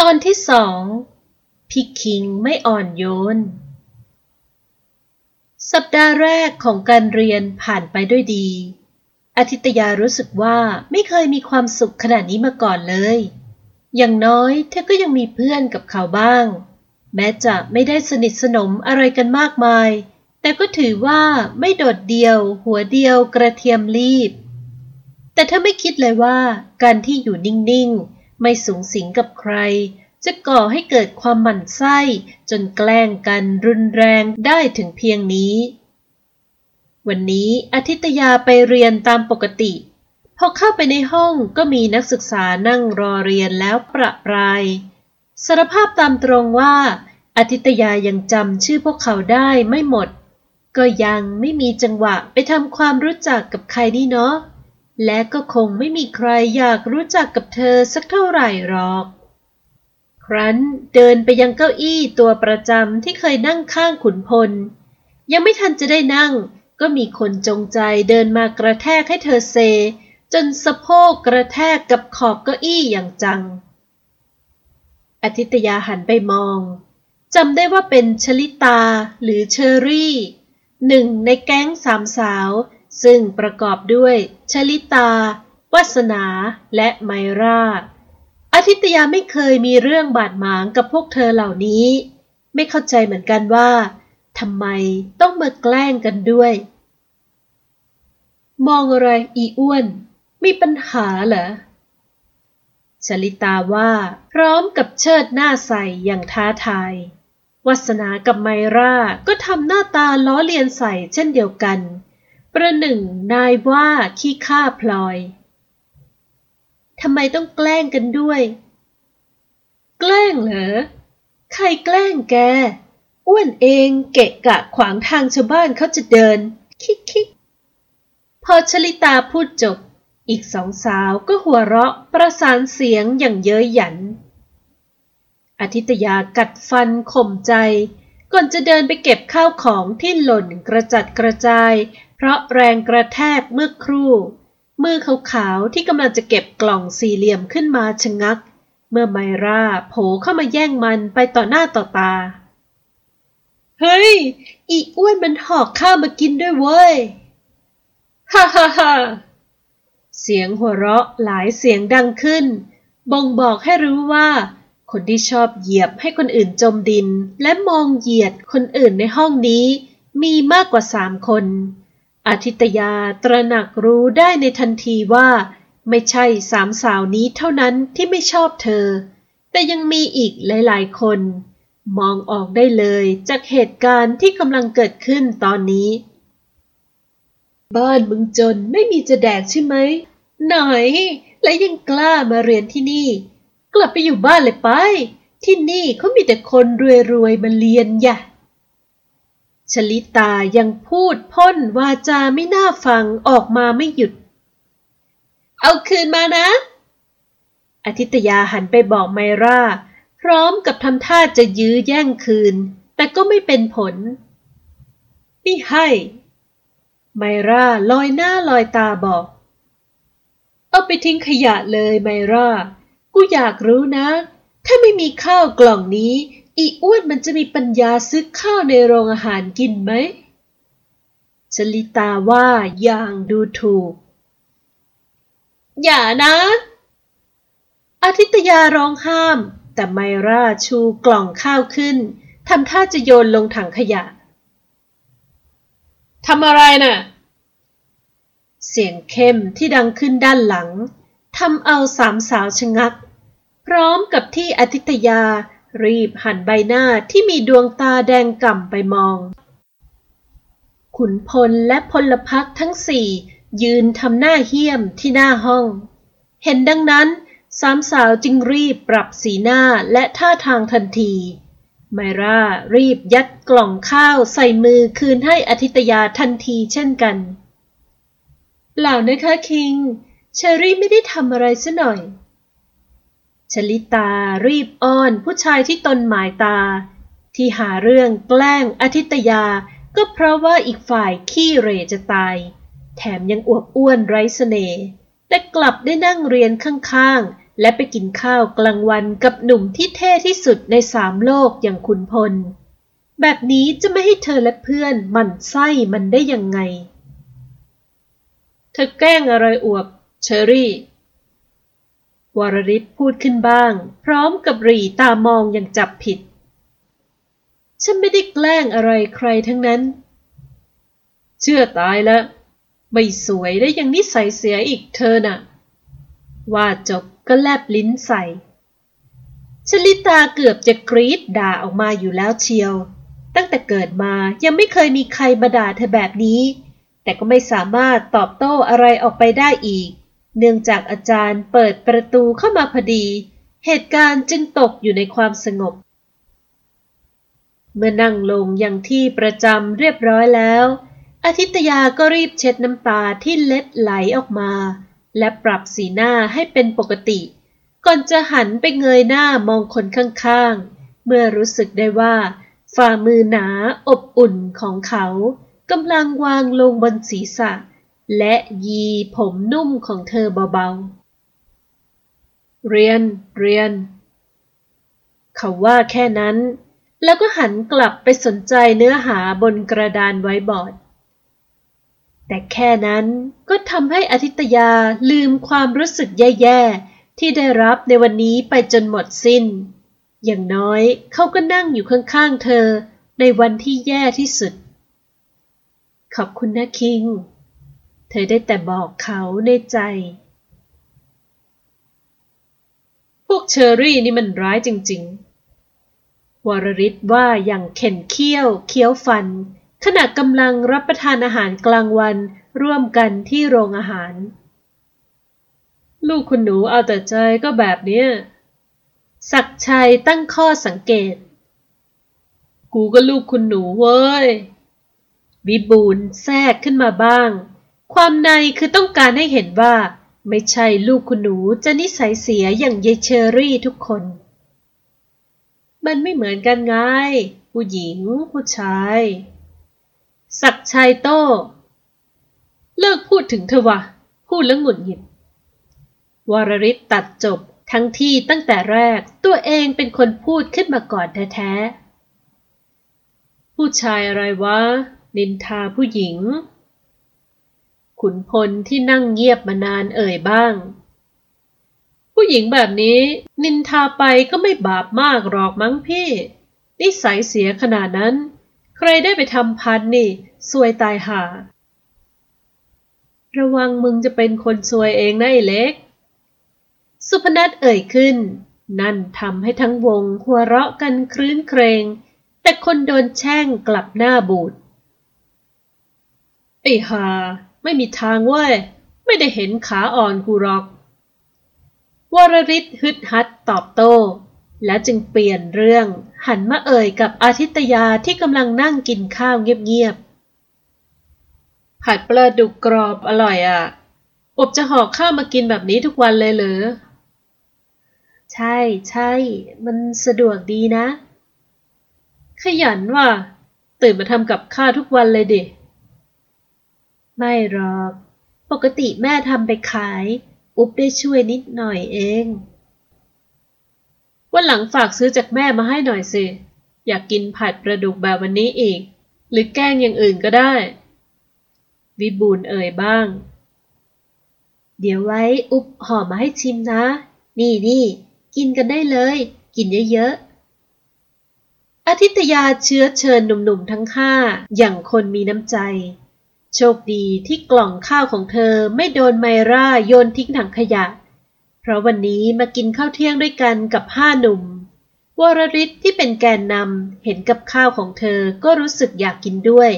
ตอนที่สองพี่คิงไม่อ่อนโยน สัปดาห์แรกของการเรียนผ่านไปด้วยดี อาทิตยารู้สึกว่าไม่เคยมีความสุขขนาดนี้มาก่อนเลย อย่างน้อยเธอก็ยังมีเพื่อนกับเขาบ้าง แม้จะไม่ได้สนิทสนมอะไรกันมากมาย แต่ก็ถือว่าไม่โดดเดี่ยว หัวเดียวกระเทียมรีบ แต่เธอไม่คิดเลยว่าการที่อยู่นิ่งๆ ไม่สูงสิงกับใคร จะก่อให้เกิดความหมั่นไส้จนแกล้งกันรุนแรงได้ถึงเพียงนี้ วันนี้อาทิตยาไปเรียนตามปกติ พอเข้าไปในห้องก็มีนักศึกษานั่งรอเรียนแล้วประปรายสารภาพตามตรงว่าอาทิตยายังจำชื่อพวกเขาได้ไม่หมด ก็ยังไม่มีจังหวะไปทำความรู้จักกับใครนี่เนาะ และก็คงไม่มีใครอยากรู้จักกับเธอสักเท่าไหร่หรอก ครั้นเดินไปยังเก้าอี้ตัวประจำที่เคยนั่งข้างขุนพล ยังไม่ทันจะได้นั่ง ก็มีคนจงใจเดินมากระแทกให้เธอเซ จนสะโพกกระแทกกับขอบเก้าอี้อย่างจังอาทิตยาหันไปมองจำได้ว่าเป็นชลิตาหรือเชอรี่ หนึ่งในแก๊งสามสาว ซึ่งประกอบด้วยชลิตา วัสนา และไมราอาทิตยาไม่เคยมีเรื่องบาดหมางกับพวกเธอเหล่านี้ ไม่เข้าใจเหมือนกันว่าทำไมต้องมาแกล้งกันด้วย มองอะไรอีอ้วน มีปัญหาเหรอชลิตาว่าพร้อมกับเชิดหน้าใส่อย่างท้าทาย วัสนากับไมราก็ทำหน้าตาล้อเลียนใส่เช่นเดียวกัน ประหนึ่งนายว่าขี้ข้าพลอย ทำไมต้องแกล้งกันด้วย แกล้งเหรอ ใครแกล้งแก อ้วนเองเกะกะขวางทางชาวบ้านเขาจะเดิน คิกคิกพอชลิตาพูดจบ อีกสองสาวก็หัวเราะประสานเสียงอย่างเย้ยหยัน อาทิตยากัดฟันข่มใจ ก่อนจะเดินไปเก็บข้าวของที่หล่นกระจัดกระจาย เพราะแรงกระแทกเมื่อครู่ มือขาวๆที่กำลังจะเก็บกล่องสี่เหลี่ยมขึ้นมาชะงัก เมื่อไมราโผเข้ามาแย่งมันไปต่อหน้าต่อตา เฮ้ย อีอ้วนมันหอกข้าวมากินด้วยเว้ย ฮ่าฮ่าฮ่าเสียงหัวเราะหลายเสียงดังขึ้น บ่งบอกให้รู้ว่า คนที่ชอบเหยียบให้คนอื่นจมดิน และมองเหยียดคนอื่นในห้องนี้ มีมากกว่าสามคน อาทิตยาตระหนักรู้ได้ในทันทีว่า ไม่ใช่สามสาวนี้เท่านั้นที่ไม่ชอบเธอ แต่ยังมีอีกหลาย ๆ คน มองออกได้เลยจากเหตุการณ์ที่กำลังเกิดขึ้นตอนนี้ บ้านมึงจนไม่มีจะแดกใช่ไหมหน่อยและยังกล้ามาเรียนที่นี่ กลับไปอยู่บ้านเลยไป ที่นี่เขามีแต่คนรวยๆมาเรียนอย่า ชลิตายังพูดพ่นวาจาไม่น่าฟังออกมาไม่หยุด เอาคืนมานะอาทิตยาหันไปบอกไมราพร้อมกับทำท่าจะยื้อแย่งคืน แต่ก็ไม่เป็นผล ไม่ให้ ไมราลอยหน้าลอยตาบอก เอาไปทิ้งขยะเลยไมรา กูอยากรู้นะ ถ้าไม่มีข้าวกล่องนี้ อีอ้วนมันจะมีปัญญาซื้อข้าวในโรงอาหารกินไหมชลิตาว่าอย่างดูถูก อย่านะ อาทิตยาร้องห้าม แต่ไมราชูกล่องข้าวขึ้นทำท่าจะโยนลงถังขยะทำอะไรนะ่ะ เสียงเข้มที่ดังขึ้นด้านหลังทำเอาสามสาวชะงัก พร้อมกับที่อาทิตยา รีบหันใบหน้าที่มีดวงตาแดงก่ำไปมอง ขุนพลและพลพักทั้งสี่ยืนทำหน้าเหี้ยมที่หน้าห้อง เห็นดังนั้นสามสาวจึงรีบปรับสีหน้าและท่าทางทันที ไมรารีบยัดกล่องข้าวใส่มือคืนให้อธิตยาทันทีเช่นกัน เปล่านะคะคิง เชอรี่ไม่ได้ทำอะไรซะหน่อย ชลิตารีบอ้อนผู้ชายที่ตนหมายตา ที่หาเรื่องแกล้งอธิตยา ก็เพราะว่าอีกฝ่ายขี้เรจะตาย แถมยังอวบอ้วนไร้เสน่ห์แต่กลับได้นั่งเรียนข้างๆ และไปกินข้าวกลางวันกับหนุ่มที่เท่ที่สุดในสามโลกอย่างคุณพล แบบนี้จะไม่ให้เธอและเพื่อนมันไส้มันได้ยังไง เธอแกล้งอะไรอวบเชอรี่ วรริศพูดขึ้นบ้าง พร้อมกับรีตามองอย่างจับผิด ฉันไม่ได้แกล้งอะไรใครทั้งนั้น เชื่อตายแล้วไม่สวยได้ยังนิสัยเสียอีกเธอน่ะ ว่าจบก็แลบลิ้นใส่ชลิตาเกือบจะกรีดด่าออกมาอยู่แล้วเชียว ตั้งแต่เกิดมายังไม่เคยมีใครมาด่าเธอแบบนี้ แต่ก็ไม่สามารถตอบโต้อะไรออกไปได้อีก เนื่องจากอาจารย์เปิดประตูเข้ามาพอดี เหตุการณ์จึงตกอยู่ในความสงบ เมื่อนั่งลงอย่างที่ประจำเรียบร้อยแล้ว อาทิตยาก็รีบเช็ดน้ำตาที่เล็ดไหลออกมา และปรับสีหน้าให้เป็นปกติ ก่อนจะหันไปเงยหน้ามองคนข้างๆ เมื่อรู้สึกได้ว่าฝ่ามือหนาอบอุ่นของเขากำลังวางลงบนศีรษะ และยีผมนุ่มของเธอเบาๆ เรียน เรียน เขาว่าแค่นั้น แล้วก็หันกลับไปสนใจเนื้อหาบนกระดานไว้บอร์ด แต่แค่นั้นก็ทำให้อธิตยาลืมความรู้สึกแย่ๆ ที่ได้รับในวันนี้ไปจนหมดสิน้น อย่างน้อยเขาก็นั่งอยู่ข้างๆเธอในวันที่แย่ที่สุด ขอบคุณนะคิง ธอได้แต่บอกเขาในใจ พวกเชอรี่นี่มันร้ายจริง ๆ วรริศว่าอย่างเข็นเขี้ยวเคี้ยวฟัน ขณะกำลังรับประทานอาหารกลางวันร่วมกันที่โรงอาหาร ลูกคุณหนูเอาแต่ใจก็แบบเนี้ยศักชัยตั้งข้อสังเกต กูก็ลูกคุณหนูเว้ย วิบูลแทรกขึ้นมาบ้าง ความในคือต้องการให้เห็นว่า ไม่ใช่ลูกคุณหนูจะนิสัยเสียอย่างเยเชอรี่ทุกคน มันไม่เหมือนกันไง ผู้หญิง ผู้ชาย ศักชัยโต้เลิกพูดถึงเธอวะพูดแล้วหงุดหงิด วรริศตัดจบทั้งที่ตั้งแต่แรกตัวเองเป็นคนพูดขึ้นมาก่อนแท้ๆ ผู้ชายอะไรวะ นินทาผู้หญิง ขุนพลที่นั่งเงียบมานานเอ่ยบ้าง ผู้หญิงแบบนี้นินทาไปก็ไม่บาปมากหรอกมั้งพี่ นิสัยเสียขนาดนั้น ใครได้ไปทำพันนี่ซวยตายหาระวังมึงจะเป็นคนซวยเองนะไอ้เล็ก สุพนัทเอ่ยขึ้น นั่นทำให้ทั้งวงหัวเราะกันครื้นเครง แต่คนโดนแช่งกลับหน้าบูดไอ้หา ไม่มีทางเว้ย ไม่ได้เห็นขาอ่อนกูหรอก วรริศฮึดฮัดตอบโต้ และจึงเปลี่ยนเรื่อง หันมาเอ่ยกับอาทิตยาที่กำลังนั่งกินข้าวเงียบๆ ผัดปลาดุกกรอบอร่อยอะ อบจะห่อข้าวมากินแบบนี้ทุกวันเลยเหรอ ใช่ใช่ มันสะดวกดีนะ ขยันว่ะ ตื่นมาทำกับข้าวทุกวันเลยดิ ไม่หรอก ปกติแม่ทำไปขาย อุบได้ช่วยนิดหน่อยเอง วันหลังฝากซื้อจากแม่มาให้หน่อยสิ อยากกินผัดปลาดุกแบบวันนี้อีก หรือแกงอย่างอื่นก็ได้ วิบูลเอ่ยบ้าง เดี๋ยวไว้อุบห่อมาให้ชิมนะ นี่นี่กินกันได้เลย กินเยอะๆอาทิตยาเชื้อเชิญหนุ่มๆทั้งห้าอย่างคนมีน้ำใจ โชคดีที่กล่องข้าวของเธอไม่โดนไมร่าโยนทิ้งถังขยะ เพราะวันนี้มากินข้าวเที่ยงด้วยกันกับห้าหนุ่ม วรริศที่เป็นแกนนำเห็นกับข้าวของเธอก็รู้สึกอยากกินด้วย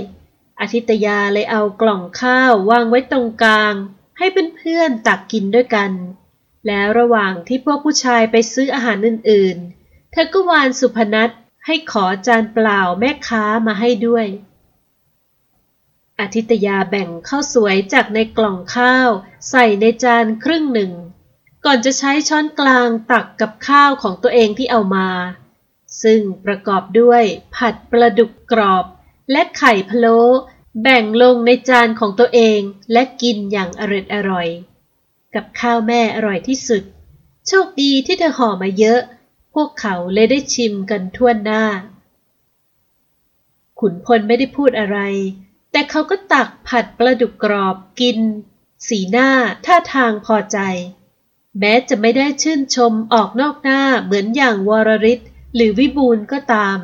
อาทิตยาเลยเอากล่องข้าววางไว้ตรงกลาง ให้เพื่อนๆตักกินด้วยกัน แล้วระหว่างที่พวกผู้ชายไปซื้ออาหารอื่นๆ เธอก็วานสุพนัทให้ขอจานเปล่าแม่ค้ามาให้ด้วย อาทิตยาแบ่งข้าวสวยจากในกล่องข้าว ใส่ในจานครึ่งหนึ่ง ก่อนจะใช้ช้อนกลางตักกับข้าวของตัวเองที่เอามา ซึ่งประกอบด้วยผัดปลาดุกกรอบ และไข่พะโล้แบ่งลงในจานของตัวเองและกินอย่างอร่อยอร่อย กับข้าวแม่อร่อยที่สุด โชคดีที่เธอห่อมาเยอะ พวกเขาเลยได้ชิมกันทั่วหน้า ขุนพลไม่ได้พูดอะไร แต่เขาก็ตักผัดปลาดุกกรอบกิน สีหน้าท่าทางพอใจ แม้จะไม่ได้ชื่นชมออกนอกหน้าเหมือนอย่างวรริศหรือวิบูลก็ตาม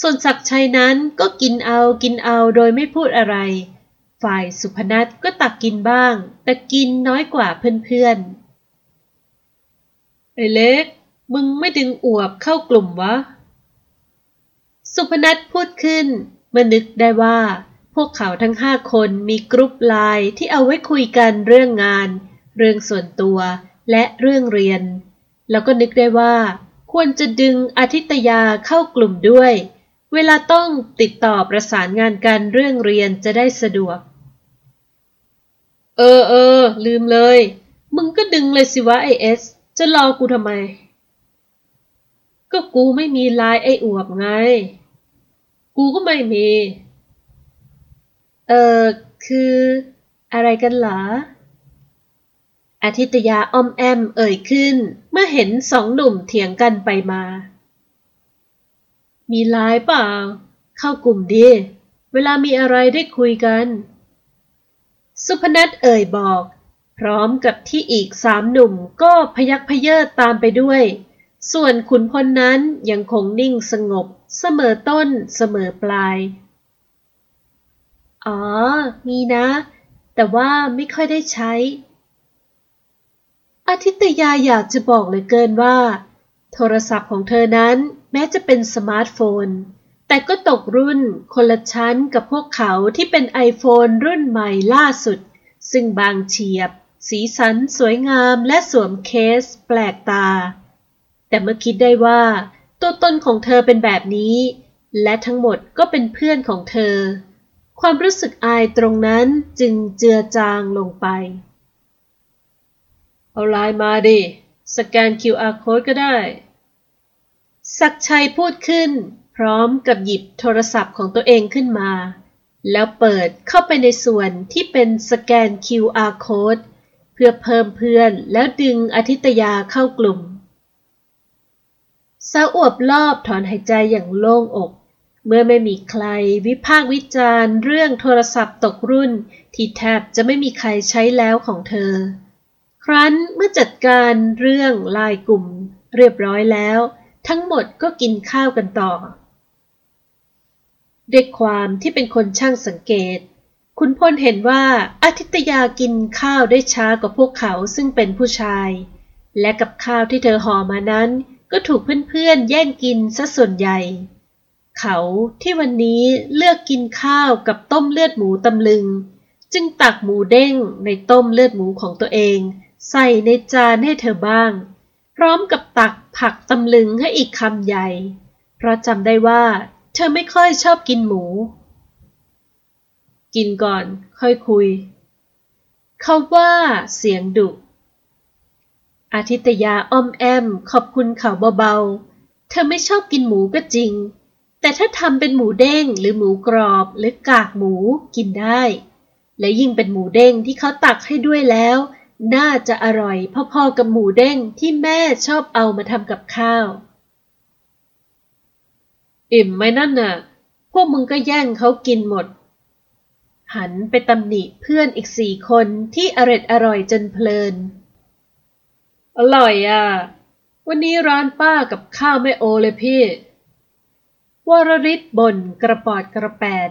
ส่วนศักชัยนั้นก็กินเอากินเอาโดยไม่พูดอะไร ฝ่ายสุพนัทก็ตักกินบ้าง แต่กินน้อยกว่าเพื่อนๆไอ้เล็ก มึงไม่ดึงอวบเข้ากลุ่มวะ สุพนัทพูดขึ้นเมื่อนึกได้ว่า พวกเขาทั้งห้าคนมีกรุ๊ปไลน์ที่เอาไว้คุยกันเรื่องงาน เรื่องส่วนตัว และเรื่องเรียน แล้วก็นึกได้ว่า ควรจะดึงอาทิตยาเข้ากลุ่มด้วย เวลาต้องติดต่อประสานงานกันเรื่องเรียนจะได้สะดวก เออเออลืมเลย มึงก็ดึงเลยสิวะไอเอส จะรอกูทำไม ก็กูไม่มีไลายไออวบไง กูก็ไม่มี เออคือ อะไรกันหรออาทิตยาอ้อมแอมเอ่ยขึ้น เมื่อเห็นสองหนุ่มเถียงกันไปมา มีลายเปล่า เข้ากลุ่มดี เวลามีอะไรได้คุยกัน สุพนัทเอ่ยบอก พร้อมกับที่อีกสามหนุ่มก็พยักพเยิดตามไปด้วย ส่วนขุนพลนั้นยังคงนิ่งสงบ เสมอต้นเสมอปลาย อ๋อ มีนะ แต่ว่าไม่ค่อยได้ใช้ อาทิตยาอยากจะบอกเลยเกินว่า โทรศัพท์ของเธอนั้นแม้จะเป็นสมาร์ทโฟน แต่ก็ตกรุ่นคนละชั้นกับพวกเขาที่เป็น iPhone รุ่นใหม่ล่าสุด ซึ่งบางเฉียบ สีสันสวยงามและสวมเคสแปลกตา แต่เมื่อคิดได้ว่า ตัวตนของเธอเป็นแบบนี้ และทั้งหมดก็เป็นเพื่อนของเธอ ความรู้สึกอายตรงนั้นจึงเจือจางลงไป เอาไลน์มาดิ สแกน QR code ก็ได้ ศักชัยพูดขึ้น พร้อมกับหยิบโทรศัพท์ของตัวเองขึ้นมา แล้วเปิดเข้าไปในส่วนที่เป็นสแกน QR code เพื่อเพิ่มเพื่อนแล้วดึงอาทิตยาเข้ากลุ่มสาวอวบรอบถอนหายใจอย่างโล่งอก เมื่อไม่มีใครวิพากษ์วิจารณ์เรื่องโทรศัพท์ตกรุ่น ที่แทบจะไม่มีใครใช้แล้วของเธอ ครั้นเมื่อจัดการเรื่องลายกลุ่ม เรียบร้อยแล้ว ทั้งหมดก็กินข้าวกันต่อ ด้วยความที่เป็นคนช่างสังเกต คุณพลเห็นว่าอาทิตยากินข้าวได้ช้ากว่าพวกเขาซึ่งเป็นผู้ชาย และกับข้าวที่เธอห่อมานั้น ก็ถูกเพื่อนๆแย่งกินซะส่วนใหญ่ เขาที่วันนี้เลือกกินข้าวกับต้มเลือดหมูตำลึง จึงตักหมูเด้งในต้มเลือดหมูของตัวเอง ใส่ในจานให้เธอบ้าง พร้อมกับตักผักตำลึงให้อีกคำใหญ่ เพราะจำได้ว่า เธอไม่ค่อยชอบกินหมู กินก่อนค่อยคุย เขาว่าเสียงดุอาทิตยาอ้อมแอมขอบคุณเขาเบาๆ เธอไม่ชอบกินหมูก็จริง แต่ถ้าทำเป็นหมูเด้งหรือหมูกรอบหรือกากหมูกินได้ และยิ่งเป็นหมูเด้งที่เขาตักให้ด้วยแล้ว น่าจะอร่อยพอๆกับหมูเด้งที่แม่ชอบเอามาทำกับข้าว อิ่มไหมนั่นน่ะ พวกมึงก็แย่งเขากินหมด หันไปตำหนิเพื่อนอีกสี่คนที่อร็ดอร่อยจนเพลิน อร่อยอะ วันนี้ร้านป้ากับข้าวไม่โอเลยพี่ วรริศบ่นกระปอดกระแปด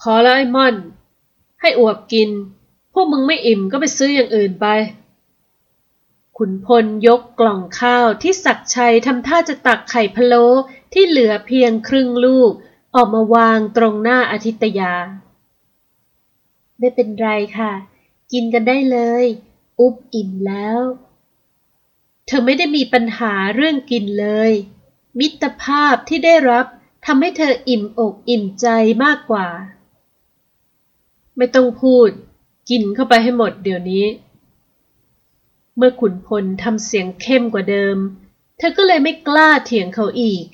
พอแล้วไอ้ม่อน ให้อวบกิน พวกมึงไม่อิ่มก็ไปซื้ออย่างอื่นไป ขุนพลยกกล่องข้าวที่ศักชัยทำท่าจะตักไข่พะโล้ที่เหลือเพียงครึ่งลูก ออกมาวางตรงหน้าอาทิตยา ไม่เป็นไรค่ะ กินกันได้เลย อุ๊บอิ่มแล้ว เธอไม่ได้มีปัญหาเรื่องกินเลย มิตรภาพที่ได้รับทำให้เธออิ่มอกอิ่มใจมากกว่า ไม่ต้องพูด กินเข้าไปให้หมดเดี๋ยวนี้ เมื่อขุนพลทำเสียงเข้มกว่าเดิม เธอก็เลยไม่กล้าเถียงเขาอีก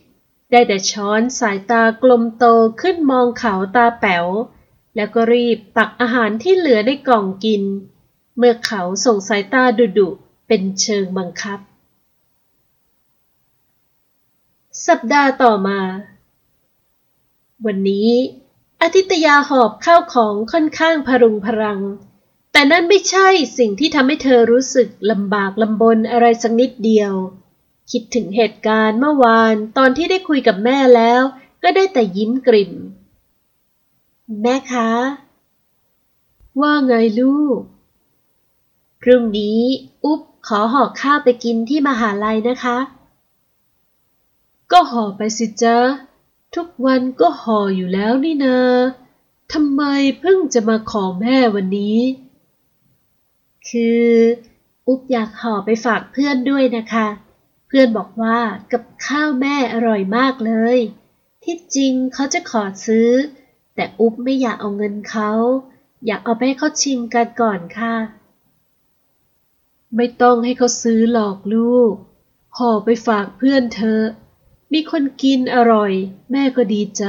ได้แต่ช้อนสายตากลมโตขึ้นมองเขาตาแป๋ว แล้วก็รีบตักอาหารที่เหลือในกล่องกิน เมื่อเขาส่งสายตาดุดุเป็นเชิงบังคับ สัปดาห์ต่อมา วันนี้อาทิตยาหอบข้าวของค่อนข้างพรุงพรัง แต่นั่นไม่ใช่สิ่งที่ทำให้เธอรู้สึกลำบากลำบนอะไรสักนิดเดียว คิดถึงเหตุการณ์เมื่อวานตอนที่ได้คุยกับแม่แล้ว ก็ได้แต่ยิ้มกริ่ม แม่คะ ว่าไงลูก พรุ่งนี้ อุ๊บขอห่อข้าวไปกินที่มหาลัยนะคะ ก็ห่อไปสิจ๊ะ ทุกวันก็ห่ออยู่แล้วนี่นาทำไมเพิ่งจะมาขอแม่วันนี้ คือ อุ๊บอยากห่อไปฝากเพื่อนด้วยนะคะ เพื่อนบอกว่ากับข้าวแม่อร่อยมากเลย ที่จริงเขาจะขอซื้อ แต่อุ๊บไม่อยากเอาเงินเขา อยากเอาไปให้เขาชิมกันก่อนค่ะ ไม่ต้องให้เขาซื้อหรอกลูก ห่อไปฝากเพื่อนเธอ มีคนกินอร่อย แม่ก็ดีใจ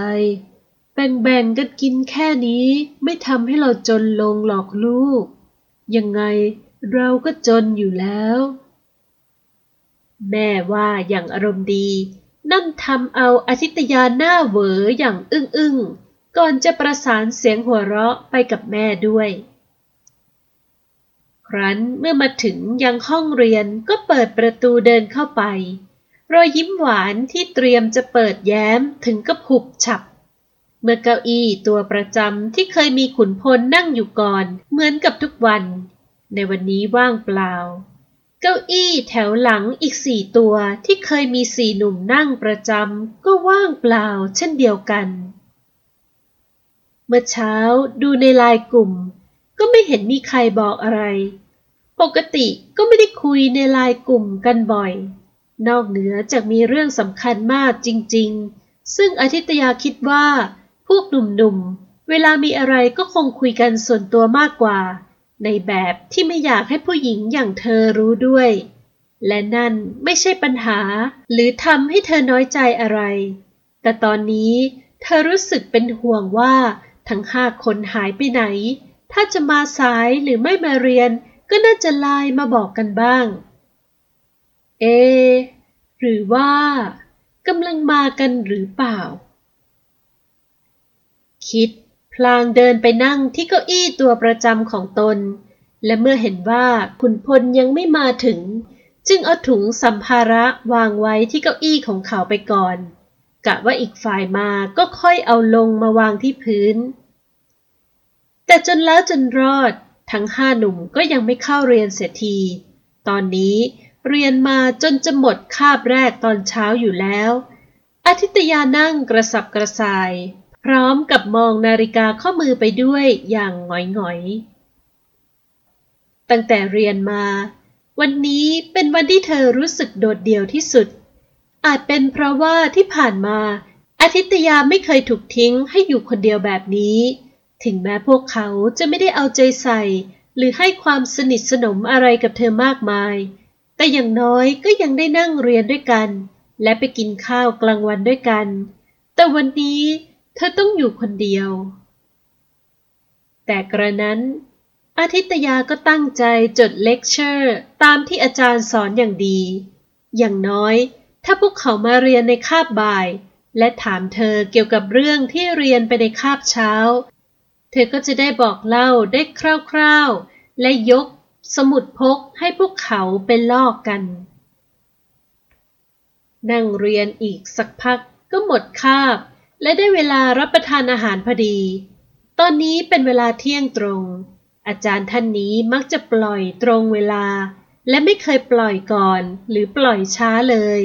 แบ่งๆกันกินแค่นี้ไม่ทำให้เราจนลงหรอกลูก ยังไงเราก็จนอยู่แล้ว แม่ว่าอย่างอารมณ์ดี นั่นทำเอาอาทิตยาหน้าเหวออย่างอึ้งๆ ก่อนจะประสานเสียงหัวเราะไปกับแม่ด้วย ครั้นเมื่อมาถึงยังห้องเรียนก็เปิดประตูเดินเข้าไป รอยยิ้มหวานที่เตรียมจะเปิดแย้มถึงกับหุบฉับ เมื่อเก้าอี้ตัวประจำที่เคยมีขุนพลนั่งอยู่ก่อน เหมือนกับทุกวัน ในวันนี้ว่างเปล่า เก้าอี้แถวหลังอีกสี่ตัวที่เคยมีสี่หนุ่มนั่งประจำก็ว่างเปล่าเช่นเดียวกัน เมื่อเช้าดูในลน์กลุ่ม ก็ไม่เห็นมีใครบอกอะไร ปกติก็ไม่ได้คุยในลน์กลุ่มกันบ่อย นอกเหนือจากมีเรื่องสำคัญมากจริง ๆ ซึ่งอาทิตยาคิดว่า พวกหนุ่มๆ เวลามีอะไรก็คงคุยกันส่วนตัวมากกว่า ในแบบที่ไม่อยากให้ผู้หญิงอย่างเธอรู้ด้วย และนั่นไม่ใช่ปัญหา หรือทำให้เธอน้อยใจอะไร แต่ตอนนี้เธอรู้สึกเป็นห่วงว่าทั้งห้าคนหายไปไหน ถ้าจะมาสายหรือไม่มาเรียนก็น่าจะไลน์มาบอกกันบ้าง เอ หรือว่ากำลังมากันหรือเปล่า คิดพลางเดินไปนั่งที่เก้าอี้ตัวประจำของตน และเมื่อเห็นว่าคุณพลยังไม่มาถึง จึงเอาถุงสัมภาระวางไว้ที่เก้าอี้ของเขาไปก่อน กะว่าอีกฝ่ายมาก็ค่อยเอาลงมาวางที่พื้น แต่จนแล้วจนรอดทั้งห้าหนุ่มก็ยังไม่เข้าเรียนเสียที ตอนนี้ เรียนมาจนจะหมดคาบแรกตอนเช้าอยู่แล้วอาทิตยานั่งกระสับกระส่าย พร้อมกับมองนาฬิกาข้อมือไปด้วยอย่างหงอยๆ ตั้งแต่เรียนมา วันนี้เป็นวันที่เธอรู้สึกโดดเดี่ยวที่สุด อาจเป็นเพราะว่าที่ผ่านมาอาทิตยาไม่เคยถูกทิ้งให้อยู่คนเดียวแบบนี้ ถึงแม้พวกเขาจะไม่ได้เอาใจใส่ หรือให้ความสนิทสนมอะไรกับเธอมากมาย แต่อย่างน้อยก็ยังได้นั่งเรียนด้วยกัน และไปกินข้าวกลางวันด้วยกัน แต่วันนี้เธอต้องอยู่คนเดียว แต่กระนั้น อาทิตยาก็ตั้งใจจดเลคเชอร์ตามที่อาจารย์สอนอย่างดี อย่างน้อยถ้าพวกเขามาเรียนในคาบบ่าย และถามเธอเกี่ยวกับเรื่องที่เรียนไปในคาบเช้า เธอก็จะได้บอกเล่าได้คร่าวๆ และยก สมุดพกให้พวกเขาเป็นลอกกัน นั่งเรียนอีกสักพักก็หมดคาบ และได้เวลารับประทานอาหารพอดี ตอนนี้เป็นเวลาเที่ยงตรง อาจารย์ท่านนี้มักจะปล่อยตรงเวลา และไม่เคยปล่อยก่อนหรือปล่อยช้าเลย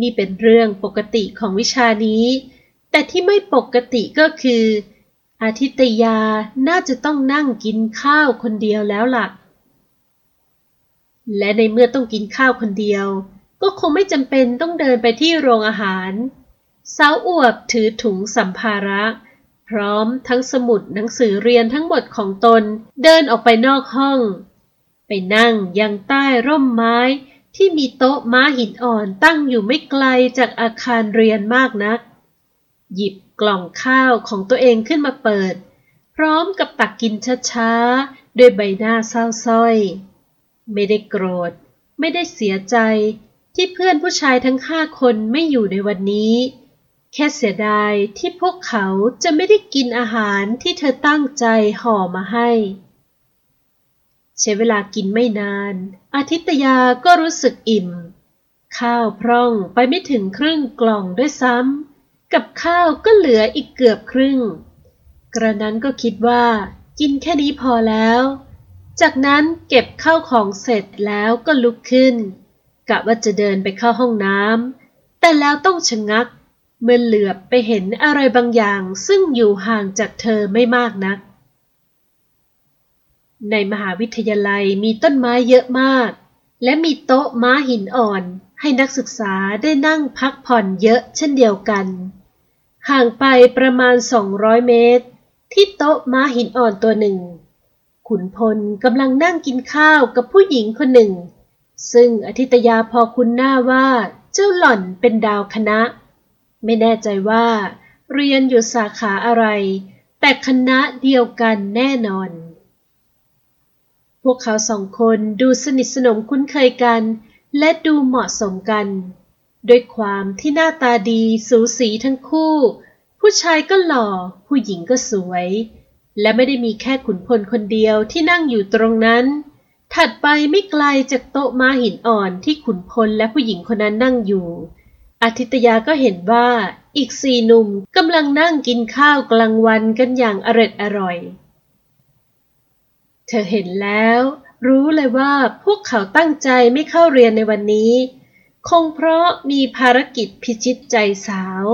นี่เป็นเรื่องปกติของวิชานี้ แต่ที่ไม่ปกติก็คือ อาทิตยาน่าจะต้องนั่งกินข้าวคนเดียวแล้วล่ะ และในเมื่อต้องกินข้าวคนเดียว ก็คงไม่จำเป็นต้องเดินไปที่โรงอาหาร สาวอวบถือถุงสัมภาระ พร้อมทั้งสมุดหนังสือเรียนทั้งหมดของตนเดินออกไปนอกห้อง ไปนั่งยังใต้ร่มไม้ที่มีโต๊ะม้าหินอ่อนตั้งอยู่ไม่ไกลจากอาคารเรียนมากนัก หยิบกล่องข้าวของตัวเองขึ้นมาเปิด พร้อมกับตักกินช้าๆด้วยใบหน้าเศร้าส้อย ไม่ได้โกรธ ไม่ได้เสียใจที่เพื่อนผู้ชายทั้งห้าคนไม่อยู่ในวันนี้ แค่เสียดายที่พวกเขาจะไม่ได้กินอาหารที่เธอตั้งใจห่อมาให้ ใช้เวลากินไม่นาน อาทิตยาก็รู้สึกอิ่ม ข้าวพร่องไปไม่ถึงครึ่งกล่องด้วยซ้ำกับข้าวก็เหลืออีกเกือบครึ่ง กระนั้นก็คิดว่า กินแค่นี้พอแล้ว จากนั้นเก็บข้าวของเสร็จแล้วก็ลุกขึ้นกะว่าจะเดินไปเข้าห้องน้ำแต่แล้วต้องชะงัก เมื่อเหลือบไปเห็นอะไรบางอย่าง ซึ่งอยู่ห่างจากเธอไม่มากนัก ในมหาวิทยาลัยมีต้นไม้เยอะมาก และมีโต๊ะม้าหินอ่อนให้นักศึกษาได้นั่งพักผ่อนเยอะเช่นเดียวกัน ห่างไปประมาณ 200 เมตร ที่โต๊ะม้าหินอ่อนตัวหนึ่ง ขุนพลกำลังนั่งกินข้าวกับผู้หญิงคนหนึ่ง ซึ่งอธิตยาพอคุณหน้าว่าเจ้าหล่อนเป็นดาวคณะ ไม่แน่ใจว่า เรียนอยู่สาขาอะไร แต่คณะเดียวกันแน่นอน พวกเขาสองคนดูสนิทสนมคุ้นเคยกัน และดูเหมาะสมกันด้วยความที่หน้าตาดีสูสีทั้งคู่ ผู้ชายก็หล่อ ผู้หญิงก็สวย และไม่ได้มีแค่ขุนพลคนเดียวที่นั่งอยู่ตรงนั้น ถัดไปไม่ไกลจากโต๊ะม้าหินอ่อนที่ขุนพลและผู้หญิงคนนั้นนั่งอยู่ อาทิตยาก็เห็นว่าอีกสี่หนุ่มกำลังนั่งกินข้าวกลางวันกันอย่างอร็ดอร่อย เธอเห็นแล้ว รู้เลยว่าพวกเขาตั้งใจไม่เข้าเรียนในวันนี้ คงเพราะมีภารกิจพิชิตใจสาว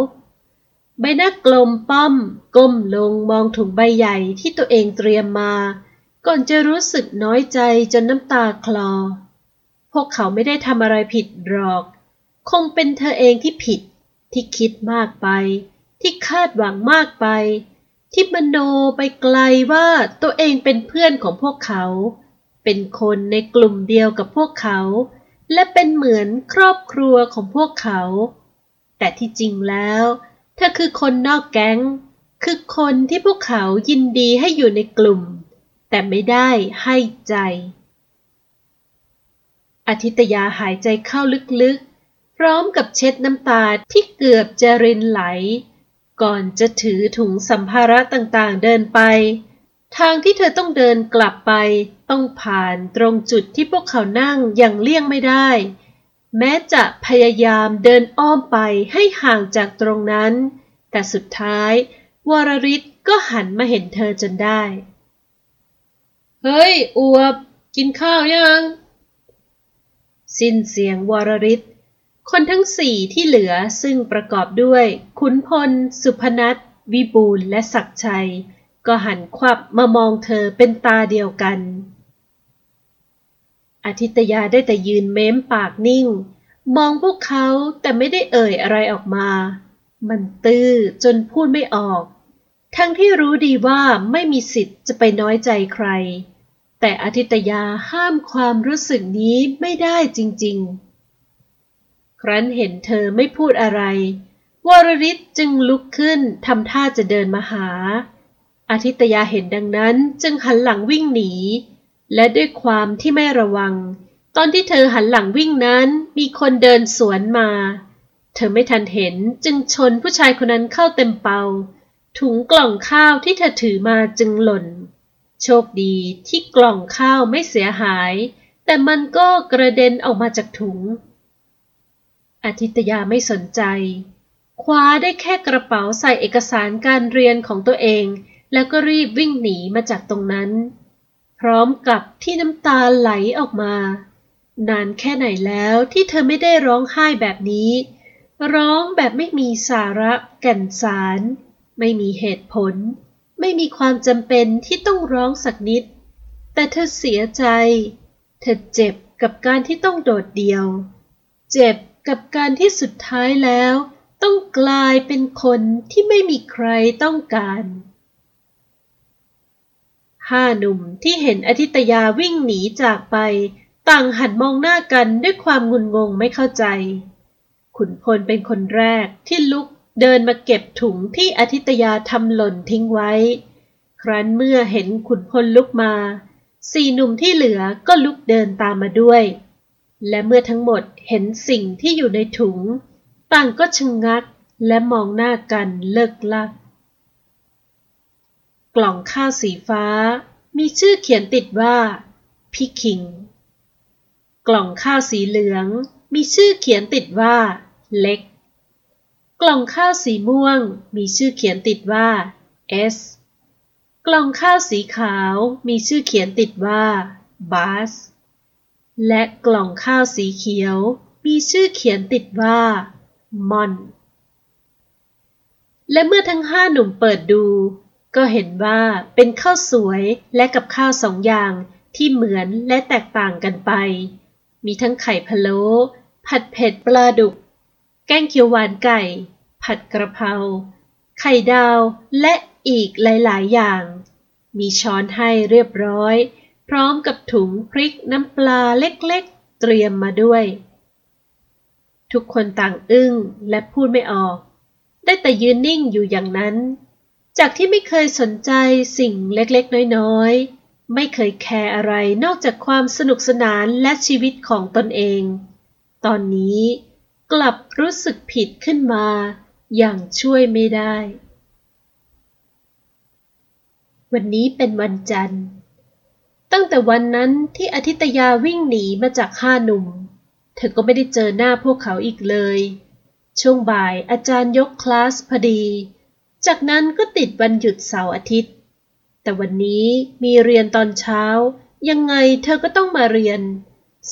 ใบหน้ากลมป้อม ก้มลงมองถุงใบใหญ่ที่ตัวเองเตรียมมา ก่อนจะรู้สึกน้อยใจจนน้ำตาคลอ พวกเขาไม่ได้ทำอะไรผิดหรอก คงเป็นเธอเองที่ผิด ที่คิดมากไป ที่คาดหวังมากไป ที่มโนไปไกลว่าตัวเองเป็นเพื่อนของพวกเขา เป็นคนในกลุ่มเดียวกับพวกเขา และเป็นเหมือนครอบครัวของพวกเขา แต่ที่จริงแล้วเธอคือคนนอกแก๊ง คือคนที่พวกเขายินดีให้อยู่ในกลุ่ม แต่ไม่ได้ให้ใจอาทิตยาหายใจเข้าลึกๆ พร้อมกับเช็ดน้ำตาที่เกือบจะรินไหล ก่อนจะถือถุงสัมภาระต่างๆเดินไป ทางที่เธอต้องเดินกลับไป ต้องผ่านตรงจุดที่พวกเขานั่งอย่างเลี่ยงไม่ได้ แม้จะพยายามเดินอ้อมไปให้ห่างจากตรงนั้น แต่สุดท้ายวรริศก็หันมาเห็นเธอจนได้ เฮ้ย อวบ กินข้าวยัง สิ้นเสียงวรริศคนทั้งสี่ที่เหลือซึ่งประกอบด้วย ขุนพล สุพนัทวิบูลและศักชัย ก็หันควับมามองเธอเป็นตาเดียวกัน อาทิตยาได้แต่ยืนเม้มปากนิ่ง มองพวกเขาแต่ไม่ได้เอ่ยอะไรออกมา มันตื้อจนพูดไม่ออก ทั้งที่รู้ดีว่าไม่มีสิทธิ์จะไปน้อยใจใคร แต่อธิตยาห้ามความรู้สึกนี้ไม่ได้จริงๆ ครั้นเห็นเธอไม่พูดอะไร วรริศจึงลุกขึ้นทำท่าจะเดินมาหาอาทิตยาเห็นดังนั้นจึงหันหลังวิ่งหนี และด้วยความที่ไม่ระวัง ตอนที่เธอหันหลังวิ่งนั้นมีคนเดินสวนมา เธอไม่ทันเห็นจึงชนผู้ชายคนนั้นเข้าเต็มเปา ถุงกล่องข้าวที่เธอถือมาจึงหล่น โชคดีที่กล่องข้าวไม่เสียหาย แต่มันก็กระเด็นออกมาจากถุง อาทิตยาไม่สนใจ คว้าได้แค่กระเป๋าใส่เอกสารการเรียนของตัวเอง แล้วก็รีบวิ่งหนีมาจากตรงนั้น พร้อมกับที่น้ำตาไหลออกมา นานแค่ไหนแล้วที่เธอไม่ได้ร้องไห้แบบนี้ ร้องแบบไม่มีสาระแก่นสาร ไม่มีเหตุผล ไม่มีความจำเป็นที่ต้องร้องสักนิด แต่เธอเสียใจ เธอเจ็บกับการที่ต้องโดดเดี่ยว เจ็บกับการที่สุดท้ายแล้ว ต้องกลายเป็นคนที่ไม่มีใครต้องการ ห้าหนุ่มที่เห็นอธิตยาวิ่งหนีจากไป ต่างหันมองหน้ากันด้วยความงุนงงไม่เข้าใจ ขุนพลเป็นคนแรกที่ลุกเดินมาเก็บถุงที่อธิตยาทำหล่นทิ้งไว้ ครั้นเมื่อเห็นขุนพลลุกมา สี่หนุ่มที่เหลือก็ลุกเดินตามมาด้วย และเมื่อทั้งหมดเห็นสิ่งที่อยู่ในถุง ต่างก็ชะงงักและมองหน้ากันเลิกลัก กล่องข้าวสีฟ้า มีชื่อเขียนติดว่าพี่คิง กล่องข้าวสีเหลือง มีชื่อเขียนติดว่า เล็ก กล่องข้าวสีม่วง มีชื่อเขียนติดว่า S กล่องข้าวสีขาวมีชื่อเขียนติดว่า Bus และกล่องข้าวสีเขียว มีชื่อเขียนติดว่ามอนและเมื่อทั้งห้าหนุ่มเปิดดู ก็เห็นว่าเป็นข้าวสวยและกับข้าวสองอย่างที่เหมือนและแตกต่างกันไป มีทั้งไข่พะโล้ผัดเผ็ดปลาดุก แกงเขียวหวานไก่ ผัดกระเพรา ไข่ดาวและอีกหลาย ๆ อย่าง มีช้อนให้เรียบร้อย พร้อมกับถุงพริกน้ำปลาเล็ก ๆ เตรียมมาด้วย ทุกคนต่างอึ้งและพูดไม่ออก ได้แต่ยืนนิ่งอยู่อย่างนั้น จากที่ไม่เคยสนใจสิ่งเล็กๆ น้อยๆ ไม่เคยแคร์อะไรนอกจากความสนุกสนานและชีวิตของตนเอง ตอนนี้กลับรู้สึกผิดขึ้นมา อย่างช่วยไม่ได้ วันนี้เป็นวันจันทร์ ตั้งแต่วันนั้นที่อาทิตยาวิ่งหนีมาจากห้าหนุ่ม เธอก็ไม่ได้เจอหน้าพวกเขาอีกเลย ช่วงบ่ายอาจารย์ยกคลาสพอดี จากนั้นก็ติดวันหยุดเสาร์อาทิตย์ แต่วันนี้มีเรียนตอนเช้า ยังไงเธอก็ต้องมาเรียน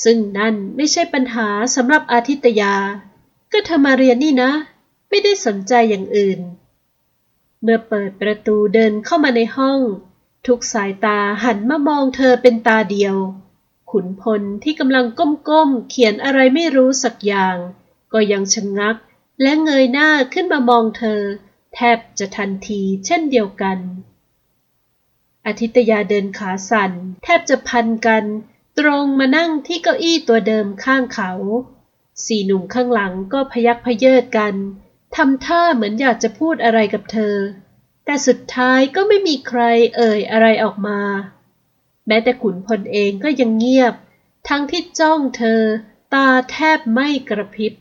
ซึ่งนั่นไม่ใช่ปัญหาสำหรับอาทิตยา ก็เธอมาเรียนนี่นะ ไม่ได้สนใจอย่างอื่น เมื่อเปิดประตูเดินเข้ามาในห้อง ทุกสายตาหันมามองเธอเป็นตาเดียว ขุนพลที่กำลังก้มๆเขียนอะไรไม่รู้สักอย่าง ก็ยังชะงงักและเงยหน้าขึ้นมามองเธอ แทบจะทันทีเช่นเดียวกันอาทิตยาเดินขาสั่นแทบจะพันกัน ตรงมานั่งที่เก้าอี้ตัวเดิมข้างเขา สี่หนุ่มข้างหลังก็พยักพเยิดกันทำท่าเหมือนอยากจะพูดอะไรกับเธอ แต่สุดท้ายก็ไม่มีใครเอ่ยอะไรออกมา แม้แต่ขุนพลเองก็ยังเงียบ ทั้งที่จ้องเธอ ตาแทบไม่กระพริบ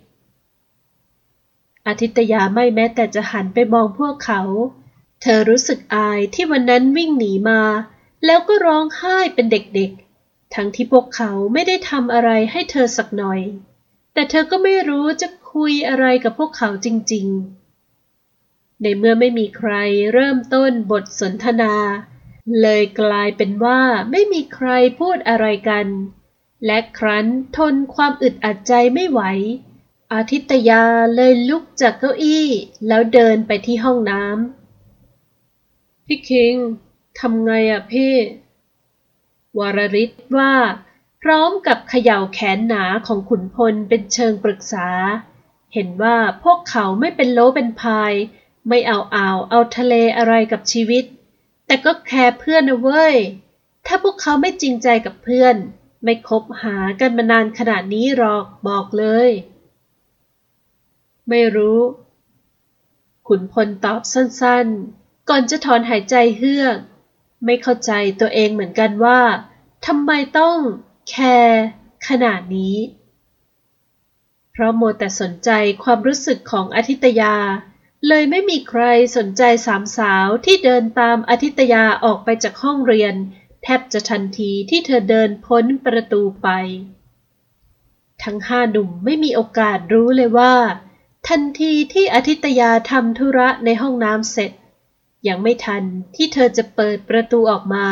อาทิตยาไม่แม้แต่จะหันไปมองพวกเขา เธอรู้สึกอายที่วันนั้นวิ่งหนีมา แล้วก็ร้องไห้เป็นเด็กๆ ทั้งที่พวกเขาไม่ได้ทำอะไรให้เธอสักหน่อย แต่เธอก็ไม่รู้จะคุยอะไรกับพวกเขาจริงๆ ในเมื่อไม่มีใครเริ่มต้นบทสนทนา เลยกลายเป็นว่าไม่มีใครพูดอะไรกัน และครั้นทนความอึดอัดใจไม่ไหว อาทิตยาเลยลุกจากเก้าอี้แล้วเดินไปที่ห้องน้ำพี่คิงทำไงอะพี่ วรริศว่า พร้อมกับเขย่าแขนหนาของขุนพลเป็นเชิงปรึกษา เห็นว่าพวกเขาไม่เป็นโลเป็นพาย ไม่เอาอ่าวเอาทะเลอะไรกับชีวิต แต่ก็แคร์เพื่อนนะเว้ย ถ้าพวกเขาไม่จริงใจกับเพื่อน ไม่คบหากันมานานขนาดนี้หรอกบอกเลย ไม่รู้ ขุนพลตอบสั้นๆ ก่อนจะถอนหายใจเฮือก ไม่เข้าใจตัวเองเหมือนกันว่าทำไมต้องแคร์ขนาดนี้ เพราะโมแต่สนใจความรู้สึกของอาทิตยา เลยไม่มีใครสนใจสามสาวที่เดินตามอาทิตยาออกไปจากห้องเรียน แทบจะทันทีที่เธอเดินพ้นประตูไป ทั้งห้าหนุ่มไม่มีโอกาสรู้เลยว่า ทันทีที่อาทิตยาทำธุระในห้องน้ำเสร็จ ยังไม่ทันที่เธอจะเปิดประตูออกมา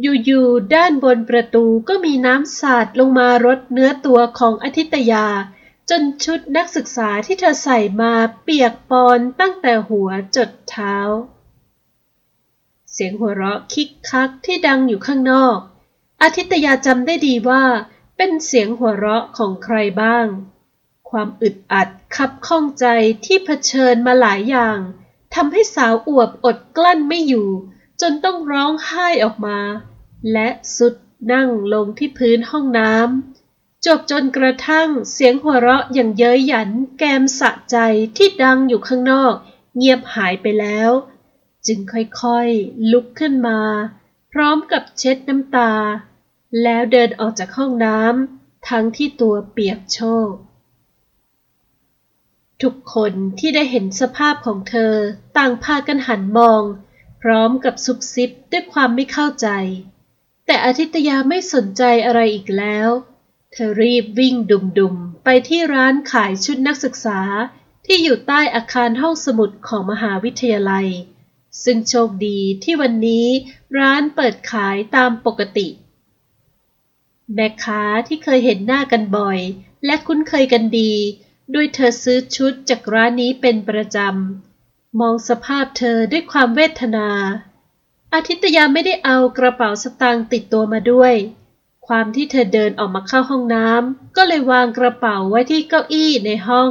อยู่ๆด้านบนประตูก็มีน้ำสาดลงมารดเนื้อตัวของอาทิตยา จนชุดนักศึกษาที่เธอใส่มาเปียกปอนตั้งแต่หัวจดเท้า เสียงหัวเราะคิกคักที่ดังอยู่ข้างนอกอาทิตยาจำได้ดีว่า เป็นเสียงหัวเราะของใครบ้าง ความอึดอัดคับข้องใจที่เผชิญมาหลายอย่างทำให้สาวอวบอดกลั้นไม่อยู่ จนต้องร้องไห้ออกมา และสุดนั่งลงที่พื้นห้องน้ำจบจนกระทั่งเสียงหัวเราะอย่างเย้ยหยันแกมสะใจที่ดังอยู่ข้างนอก เงียบหายไปแล้ว จึงค่อยๆ ลุกขึ้นมา พร้อมกับเช็ดน้ำตา แล้วเดินออกจากห้องน้ำทั้งที่ตัวเปียกโชก ทุกคนที่ได้เห็นสภาพของเธอต่างพากันหันมอง พร้อมกับซุบซิบด้วยความไม่เข้าใจ แต่อาทิตยาไม่สนใจอะไรอีกแล้ว เธอรีบวิ่งดุมๆ ไปที่ร้านขายชุดนักศึกษาที่อยู่ใต้อาคารห้องสมุดของมหาวิทยาลัย ซึ่งโชคดีที่วันนี้ร้านเปิดขายตามปกติ แม่ค้าที่เคยเห็นหน้ากันบ่อย และคุ้นเคยกันดี ด้วยเธอซื้อชุดจากร้านนี้เป็นประจำ มองสภาพเธอด้วยความเวทนา อาทิตยาไม่ได้เอากระเป๋าสตางค์ติดตัวมาด้วย ความที่เธอเดินออกมาเข้าห้องน้ำก็เลยวางกระเป๋าไว้ที่เก้าอี้ในห้อง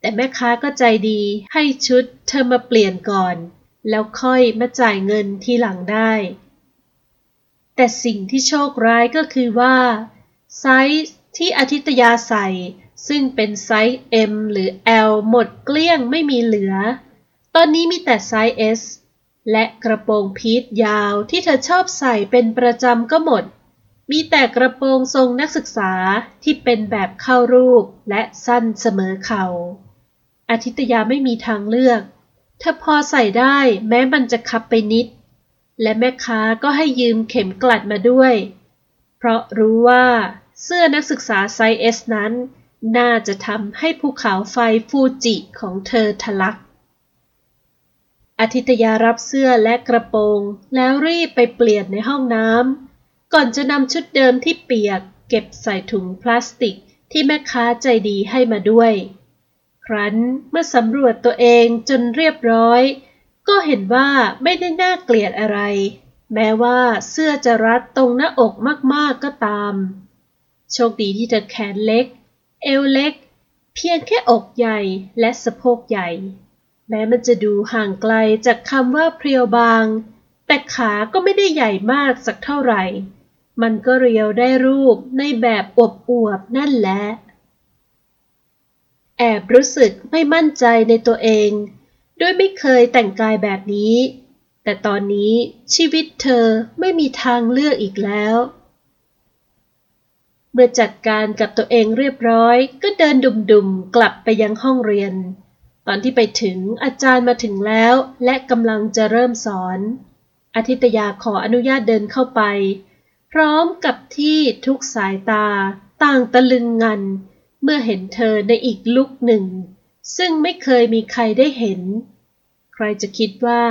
แต่แม่ค้าก็ใจดีให้ชุดเธอมาเปลี่ยนก่อน แล้วค่อยมาจ่ายเงินทีหลังได้ แต่สิ่งที่โชคร้ายก็คือว่าไซส์ที่อาทิตยาใส่ ซึ่งเป็นไซส์ M หรือ L หมดเกลี้ยงไม่มีเหลือ ตอนนี้มีแต่ไซส์ S และกระโปรงพลีทยาวที่เธอชอบใส่เป็นประจำก็หมด มีแต่กระโปรงทรงนักศึกษาที่เป็นแบบเข้ารูปและสั้นเสมอเข่าอาทิตยาไม่มีทางเลือก เธอพอใส่ได้แม้มันจะคับไปนิด และแม่ค้าก็ให้ยืมเข็มกลัดมาด้วย เพราะรู้ว่าเสื้อนักศึกษาไซส์ S นั้น น่าจะทำให้ภูเขาไฟฟูจิของเธอทะลัก อาทิตยารับเสื้อและกระโปรงแล้วรีบไปเปลี่ยนในห้องน้ำก่อนจะนำชุดเดิมที่เปียก เก็บใส่ถุงพลาสติกที่แม่ค้าใจดีให้มาด้วย ครั้นเมื่อสำรวจตัวเองจนเรียบร้อย ก็เห็นว่าไม่ได้น่าเกลียดอะไร แม้ว่าเสื้อจะรัดตรงหน้าอกมากๆก็ตาม โชคดีที่เธอแขนเล็ก เอวเล็ก เพียงแค่อกใหญ่และสะโพกใหญ่ แม้มันจะดูห่างไกลจากคำว่าเพรียวบาง แต่ขาก็ไม่ได้ใหญ่มากสักเท่าไหร่ มันก็เรียวได้รูปในแบบอวบอวบนั่นแหละแอบรู้สึกไม่มั่นใจในตัวเอง ด้วยไม่เคยแต่งกายแบบนี้ แต่ตอนนี้ชีวิตเธอไม่มีทางเลือกอีกแล้ว เมื่อจัดการกับตัวเองเรียบร้อย ก็เดินดุ่มๆ กลับไปยังห้องเรียน ตอนที่ไปถึงอาจารย์มาถึงแล้ว และกำลังจะเริ่มสอน อาทิตยาขออนุญาตเดินเข้าไป พร้อมกับที่ทุกสายตา ต่างตะลึงงัน เมื่อเห็นเธอในอีกลุกหนึ่ง ซึ่งไม่เคยมีใครได้เห็น ใครจะคิดว่า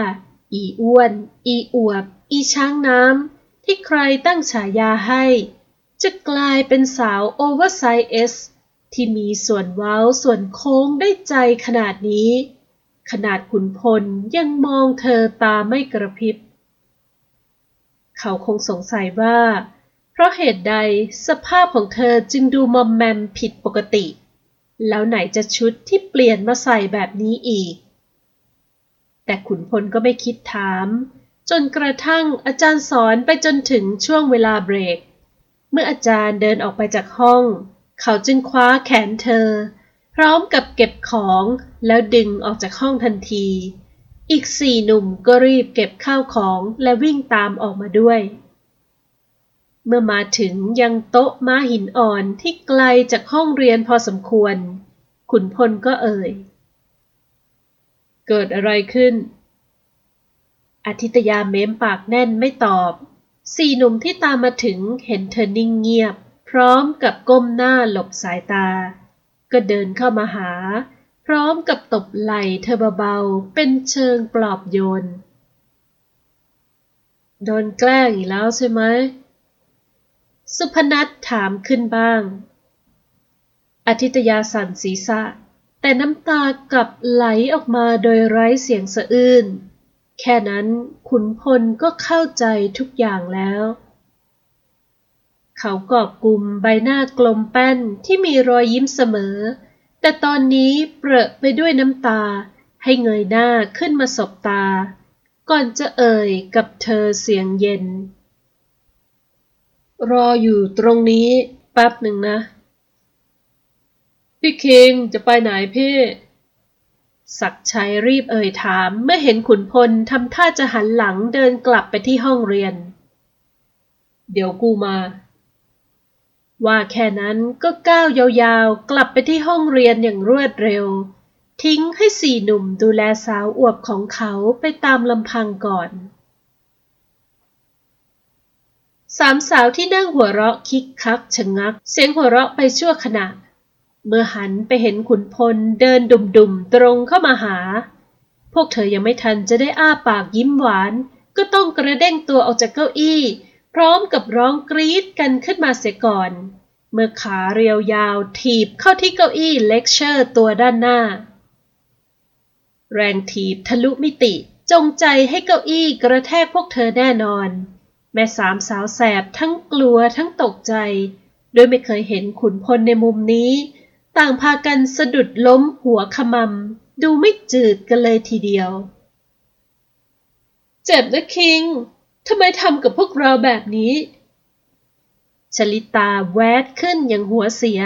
อีอ้วน อีอวบ อีช้างน้ำที่ใครตั้งฉายาให้ จะกลายเป็นสาว oversize S ที่มีส่วนเว้าส่วนโค้งได้ใจขนาดนี้ ขนาดขุนพลยังมองเธอตาไม่กระพริบ เขาคงสงสัยว่า เพราะเหตุใดสภาพของเธอจึงดูมอมแมมผิดปกติ แล้วไหนจะชุดที่เปลี่ยนมาใส่แบบนี้อีก แต่ขุนพลก็ไม่คิดถาม จนกระทั่งอาจารย์สอนไปจนถึงช่วงเวลาเบรก เมื่ออาจารย์เดินออกไปจากห้อง เขาจึงคว้าแขนเธอ พร้อมกับเก็บของแล้วดึงออกจากห้องทันที อีกสี่หนุ่มก็รีบเก็บข้าวของและวิ่งตามออกมาด้วย เมื่อมาถึงยังโต๊ะม้าหินอ่อนที่ไกลจากห้องเรียนพอสมควร ขุนพลก็เอ่ย เกิดอะไรขึ้นอาทิตยาเม้มปากแน่นไม่ตอบ สี่หนุ่มที่ตามมาถึงเห็นเธอนิ่งเงียบ พร้อมกับก้มหน้าหลบสายตา ก็เดินเข้ามาหา พร้อมกับตบไหล่เธอเบาๆ เป็นเชิงปลอบโยน โดนแกล้งอีกแล้วใช่ไหม สุพนัทถามขึ้นบ้างอาทิตยาสั่นศีรษะ แต่น้ำตากลับไหลออกมาโดยไร้เสียงสะอื้น แค่นั้นขุนพลก็เข้าใจทุกอย่างแล้ว เขากอบกลุ่มใบหน้ากลมแป้นที่มีรอยยิ้มเสมอ แต่ตอนนี้เปรอะไปด้วยน้ำตาให้เงยหน้าขึ้นมาสบตา ก่อนจะเอ่ยกับเธอเสียงเย็น รออยู่ตรงนี้แป๊บหนึ่งนะ พี่คิงจะไปไหนพี่ ศักชัยรีบเอ่ยถามเมื่อเห็นขุนพลทำท่าจะหันหลังเดินกลับไปที่ห้องเรียน เดี๋ยวกูมา ว่าแค่นั้นก็ก้าวยาวๆ กลับไปที่ห้องเรียนอย่างรวดเร็ว ทิ้งให้สี่หนุ่มดูแลสาวอวบของเขาไปตามลำพังก่อนสามสาวที่นั่งหัวเราะคิกคักชะงัก เสียงหัวเราะไปชั่วขณะ เมื่อหันไปเห็นขุนพลเดินดุ่มๆตรงเข้ามาหา พวกเธอยังไม่ทันจะได้อ้าปากยิ้มหวาน ก็ต้องกระเด้งตัวออกจากเก้าอี้ พร้อมกับร้องกรี๊ดกันขึ้นมาเสียก่อน เมื่อขาเรียวยาวถีบเข้าที่เก้าอี้เลคเชอร์ตัวด้านหน้า แรงถีบทะลุมิติจงใจให้เก้าอี้กระแทกพวกเธอแน่นอน แม่สามสาวแสบทั้งกลัวทั้งตกใจ โดยไม่เคยเห็นขุนพลในมุมนี้ ต่างพากันสะดุดล้มหัวขมำดูไม่จืดกันเลยทีเดียว เจ็บนะคิงทำไมทำกับพวกเราแบบนี้ ชลิตาแวดขึ้นอย่างหัวเสีย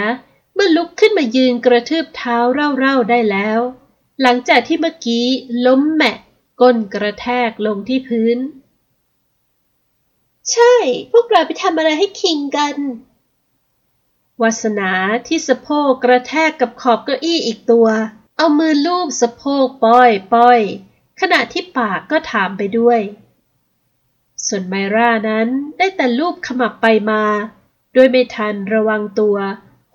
เมื่อลุกขึ้นมายืนกระทืบเท้าเร่าๆได้แล้ว หลังจากที่เมื่อกี้ล้มแมะก้นกระแทกลงที่พื้น ใช่ พวกเราไปทำอะไรให้คิงกัน วาสนาที่สะโพกกระแทกกับขอบเก้าอี้อีกตัว เอามือลูบสะโพกป้อยป้อยขณะที่ปากก็ถามไปด้วย ส่วนไมร่านั้นได้แต่ลูบขมับไปมา โดยไม่ทันระวังตัว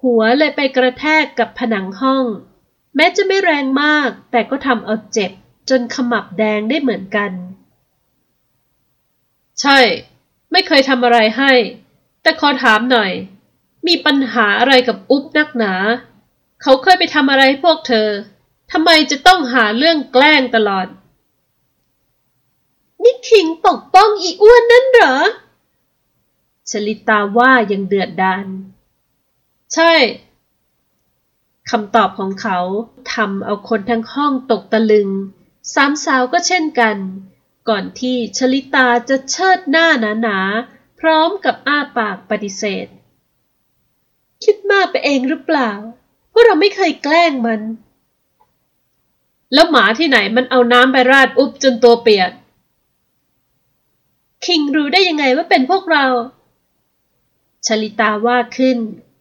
หัวเลยไปกระแทกกับผนังห้อง แม้จะไม่แรงมากแต่ก็ทำเอาเจ็บ จนขมับแดงได้เหมือนกัน ใช่ ไม่เคยทำอะไรให้ แต่ขอถามหน่อย มีปัญหาอะไรกับอุ๊บนักหนา เขาเคยไปทำอะไรพวกเธอทำไมจะต้องหาเรื่องแกล้งตลอด นี่คิงปกป้องอีอ้วนนั่นเหรอ ชลิตาว่ายังเดือดดาน ใช่ คำตอบของเขาทำเอาคนทั้งห้องตกตะลึง สามสาวก็เช่นกัน ก่อนที่ชลิตาจะเชิดหน้าหนาๆ พร้อมกับอ้าปากปฏิเสธ คิดมากไปเองหรือเปล่าพราเราไม่เคยแกล้งมัน แล้วหมาที่ไหนมันเอาน้ำไปราดอุบจนตัวเปียกคิงรู้ได้ยังไงว่าเป็นพวกเรา ชลิตาว่าขึ้น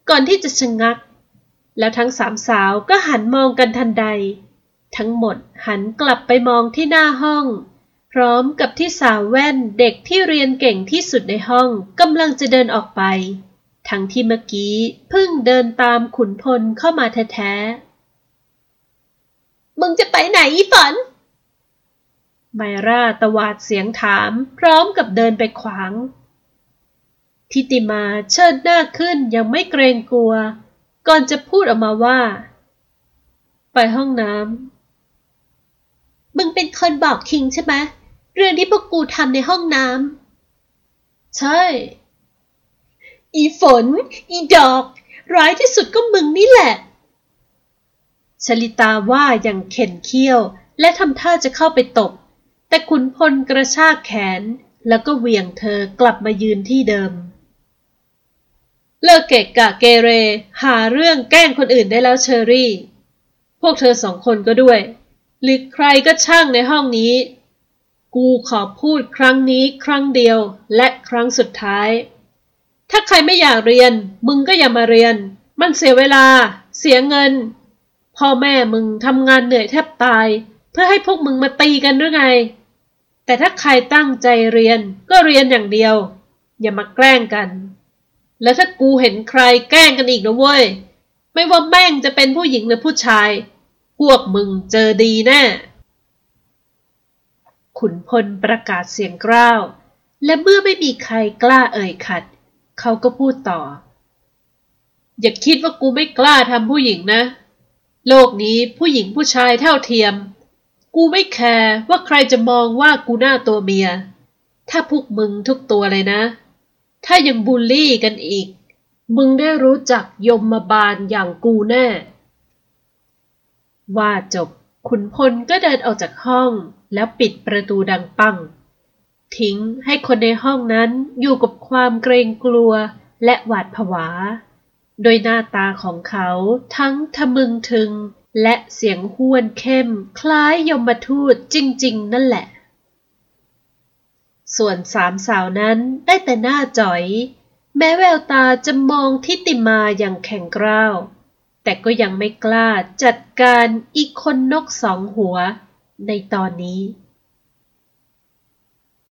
ก่อนที่จะชะงัก แล้วทั้งสามสาวก็หันมองกันทันใด ทั้งหมดหันกลับไปมองที่หน้าห้อง พร้อมกับที่สาวแว่นเด็กที่เรียนเก่งที่สุดในห้องกำลังจะเดินออกไป ทั้งที่เมื่อกี้เพิ่งเดินตามขุนพลเข้ามาแท้ๆ มึงจะไปไหนอีฝันไมราตวาดเสียงถามพร้อมกับเดินไปขวาง ทิติมาเชิดหน้าขึ้นยังไม่เกรงกลัว ก่อนจะพูดออกมาว่า ไปห้องน้ำ มึงเป็นคนบอกคิงใช่ไหมเรื่องที่พวกกูทำในห้องน้ำ ใช่ อีฝน อีดอก ร้ายที่สุดก็มึงนี่แหละ ชลิตาว่าอย่างเข็นเคี้ยว และทำท่าจะเข้าไปตบ แต่ขุนพลกระชากแขน แล้วก็เหวี่ยงเธอกลับมายืนที่เดิม เลิกเกะกะเกเร หาเรื่องแกล้งคนอื่นได้แล้วเชอรี่ พวกเธอสองคนก็ด้วย หรือใครก็ช่างในห้องนี้ กูขอพูดครั้งนี้ครั้งเดียวและครั้งสุดท้าย ถ้าใครไม่อยากเรียน มึงก็อย่ามาเรียน มันเสียเวลา เสียเงิน พ่อแม่มึงทำงานเหนื่อยแทบตาย เพื่อให้พวกมึงมาตีกันหรือไง แต่ถ้าใครตั้งใจเรียนก็เรียนอย่างเดียว อย่ามาแกล้งกัน แล้วถ้ากูเห็นใครแกล้งกันอีกนะเว้ย ไม่ว่าแม่งจะเป็นผู้หญิงหรือผู้ชาย พวกมึงเจอดีแน่ขุนพลประกาศเสียงกร้าว และเมื่อไม่มีใครกล้าเอ่ยขัด เขาก็พูดต่อ อย่าคิดว่ากูไม่กล้าทำผู้หญิงนะ โลกนี้ผู้หญิงผู้ชายเท่าเทียม กูไม่แคร์ว่าใครจะมองว่ากูหน้าตัวเมีย ถ้าพวกมึงทุกตัวเลยนะ ถ้ายังบูลลี่กันอีก มึงได้รู้จักยมมาบาลอย่างกูแน่ ว่าจบขุนพลก็เดินออกจากห้องแล้วปิดประตูดังปัง ทิ้งให้คนในห้องนั้นอยู่กับความเกรงกลัวและหวาดผวา โดยหน้าตาของเขาทั้งทะมึงถึงและเสียงห้วนเข้ม คล้ายยมทูตจริง ๆ นั่นแหละ ส่วนสามสาวนั้นได้แต่หน้าจ๋อย แม้แววตาจะมองทิติมาอย่างแข็งกร้าว แต่ก็ยังไม่กล้าจัดการอีกคนนกสองหัวในตอนนี้